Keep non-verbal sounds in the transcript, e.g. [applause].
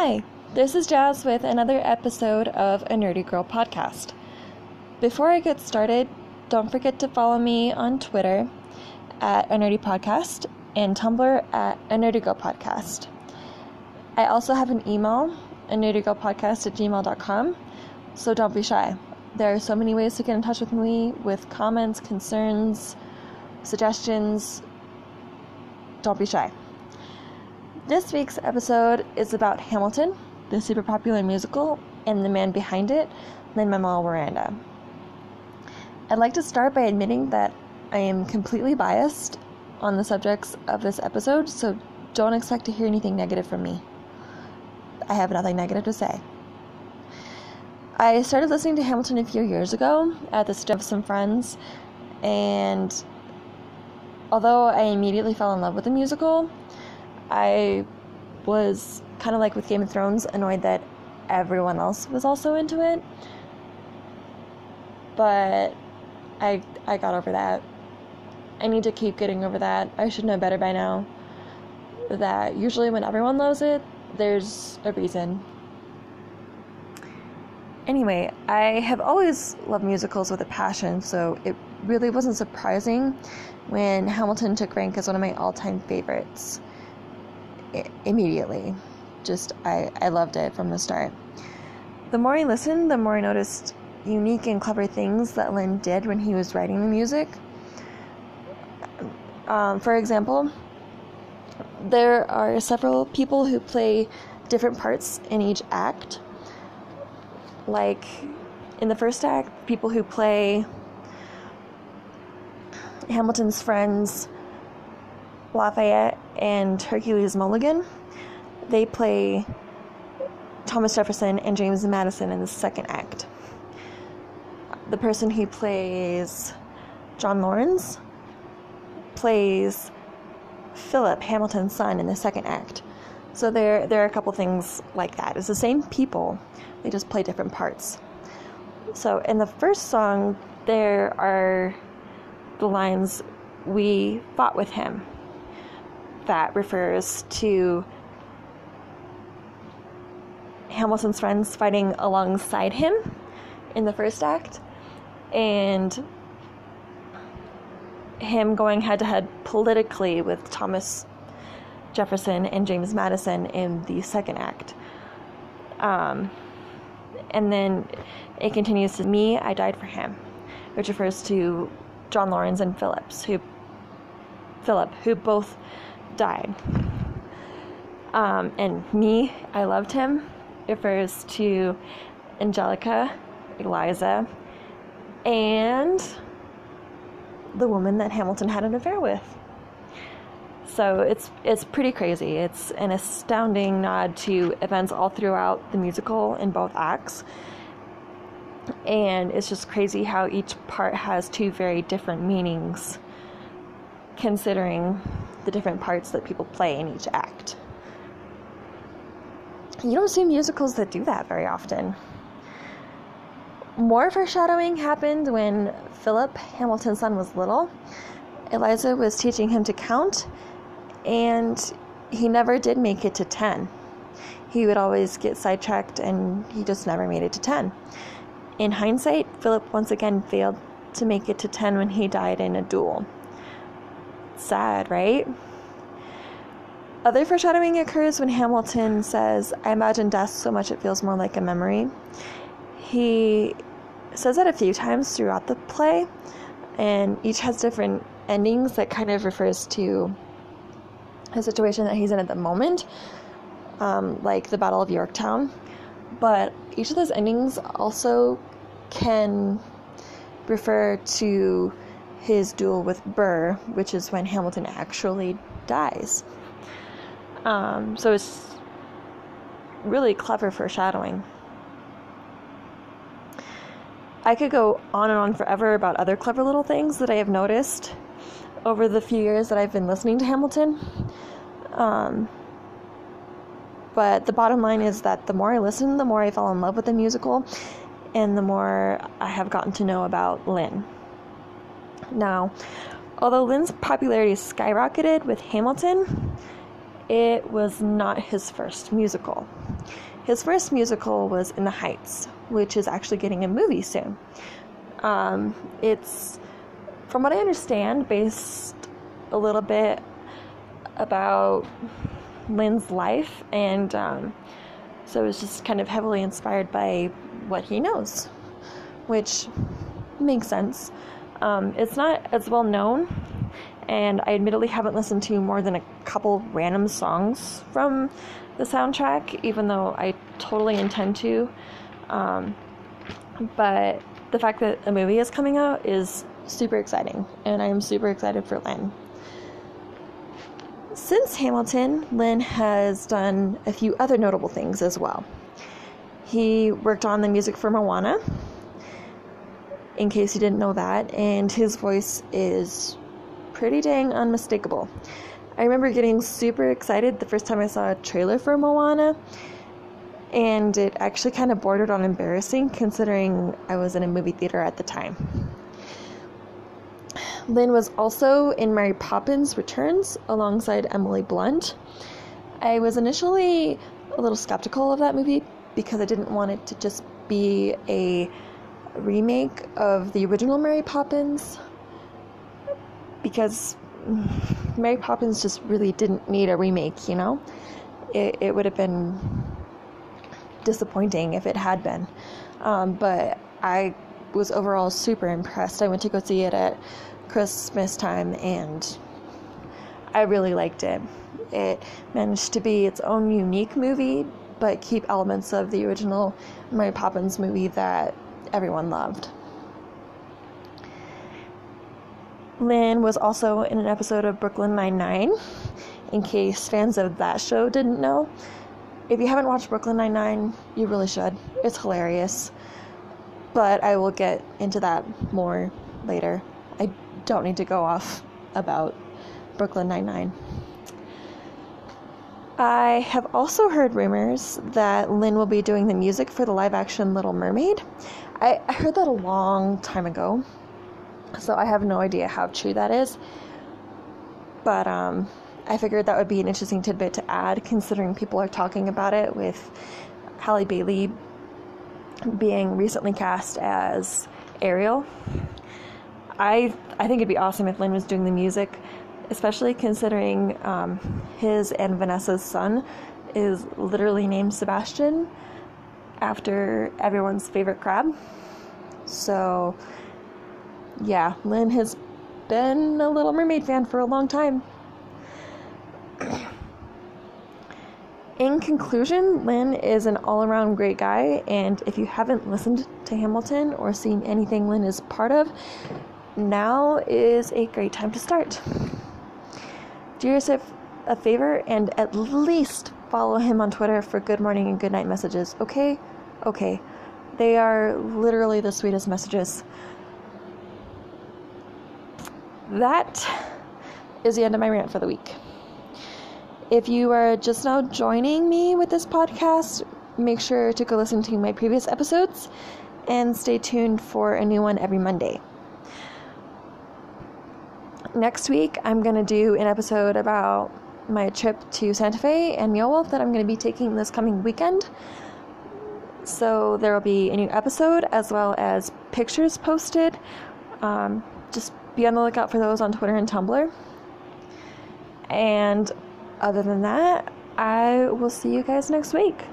Hi, this is Jazz with another episode of a Nerdy Girl podcast. Before I get started, don't forget to follow me on Twitter at a nerdy podcast and Tumblr at a nerdy girl podcast. I also have an email, a nerdy girl podcast at gmail.com, so don't be shy. There are so many ways to get in touch with me with comments, concerns, suggestions. Don't be shy. This week's episode is about Hamilton, the super popular musical, and the man behind it, Lin Manuel Miranda. I'd like to start by admitting that I am completely biased on the subjects of this episode, so don't expect to hear anything negative from me. I have nothing negative to say. I started listening to Hamilton a few years ago at the start of some friends, and although I immediately fell in love with the musical, I was kind of like with Game of Thrones, annoyed that everyone else was also into it. But I I got over that. I need to keep getting over that. I should know better by now. That usually when everyone loves it, there's a reason. Anyway, I have always loved musicals with a passion, so it really wasn't surprising when Hamilton took rank as one of my all-time favorites. Immediately, just I I loved it from the start. The more I listened, the more I noticed unique and clever things that Lin did when he was writing the music. Um, for example, there are several people who play different parts in each act. Like in the first act, people who play Hamilton's friends Lafayette and Hercules Mulligan, they play Thomas Jefferson and James Madison in the second act the person who plays John Laurens plays Philip Hamilton's son in the second act. So there there are a couple things like that. It's the same people, they just play different parts. So in the first song there are the lines we fought with him. That refers to Hamilton's friends fighting alongside him in the first act and him going head to head politically with Thomas Jefferson and James Madison in the second act. Um, and then it continues to me, I died for him, which refers to John Laurens and Phillips, who Philip, who both died. Um, and me, I loved him, refers to Angelica, Eliza, and the woman that Hamilton had an affair with. So it's it's pretty crazy. It's an astounding nod to events all throughout the musical in both acts. And it's just crazy how each part has two very different meanings considering the different parts that people play in each act. You don't see musicals that do that very often. More foreshadowing happened when Philip, Hamilton's son, was little. Eliza was teaching him to count, and he never did make it to 10. He would always get sidetracked, and he just never made it to 10. In hindsight, Philip once again failed to make it to 10 when he died in a duel. Sad, right? Other foreshadowing occurs when Hamilton says, I imagine death so much it feels more like a memory. He says that a few times throughout the play, and each has different endings that kind of refers to a situation that he's in at the moment, um, like the Battle of Yorktown. But each of those endings also can refer to his duel with Burr, which is when Hamilton actually dies. Um, so it's really clever foreshadowing. I could go on and on forever about other clever little things that I have noticed over the few years that I've been listening to Hamilton. Um, but the bottom line is that the more I listen, the more I fall in love with the musical, and the more I have gotten to know about Lin. Now, although Lin's popularity skyrocketed with Hamilton, it was not his first musical. His first musical was In the Heights, which is actually getting a movie soon. Um, it's, from what I understand, based a little bit about Lin's life, and um, so it's just kind of heavily inspired by what he knows, which makes sense. Um, it's not as well known, and I admittedly haven't listened to more than a couple random songs from the soundtrack, even though I totally intend to. Um, but the fact that a movie is coming out is super exciting, and I am super excited for Lin. Since Hamilton, Lin has done a few other notable things as well. He worked on the music for Moana, in case you didn't know that, and his voice is pretty dang unmistakable. I remember getting super excited the first time I saw a trailer for Moana, and it actually kind of bordered on embarrassing considering I was in a movie theater at the time. Lin was also in Mary Poppins Returns alongside Emily Blunt. I was initially a little skeptical of that movie because I didn't want it to just be a remake of the original Mary Poppins because Mary Poppins just really didn't need a remake, you know? It, it would have been disappointing if it had been. Um, but I was overall super impressed. I went to go see it at Christmas time and I really liked it. It managed to be its own unique movie, but keep elements of the original Mary Poppins movie that everyone loved. Lin was also in an episode of Brooklyn Nine-Nine, in case fans of that show didn't know. If you haven't watched Brooklyn Nine-Nine, you really should. It's hilarious. But I will get into that more later. I don't need to go off about Brooklyn Nine-Nine. I have also heard rumors that Lin will be doing the music for the live action Little Mermaid. I, I heard that a long time ago, so I have no idea how true that is. But um, I figured that would be an interesting tidbit to add, considering people are talking about it with Halle Bailey being recently cast as Ariel. I I think it'd be awesome if Lin was doing the music, especially considering um, his and Vanessa's son is literally named Sebastian after everyone's favorite crab. So yeah, Lin has been a Little Mermaid fan for a long time. [clears throat] In conclusion, Lin is an all around great guy, and if you haven't listened to Hamilton or seen anything Lin is part of, now is a great time to start. Do yourself a favor and at least follow him on Twitter for good morning and good night messages, okay? Okay. They are literally the sweetest messages that is the end of my rant for the week. If you are just now joining me with this podcast, make sure to go listen to my previous episodes and stay tuned for a new one every Monday. Next week, I'm going to do an episode about my trip to Santa Fe and Meow Wolf that I'm going to be taking this coming weekend. So there will be a new episode as well as pictures posted. Um, just be on the lookout for those on Twitter and Tumblr. And other than that, I will see you guys next week.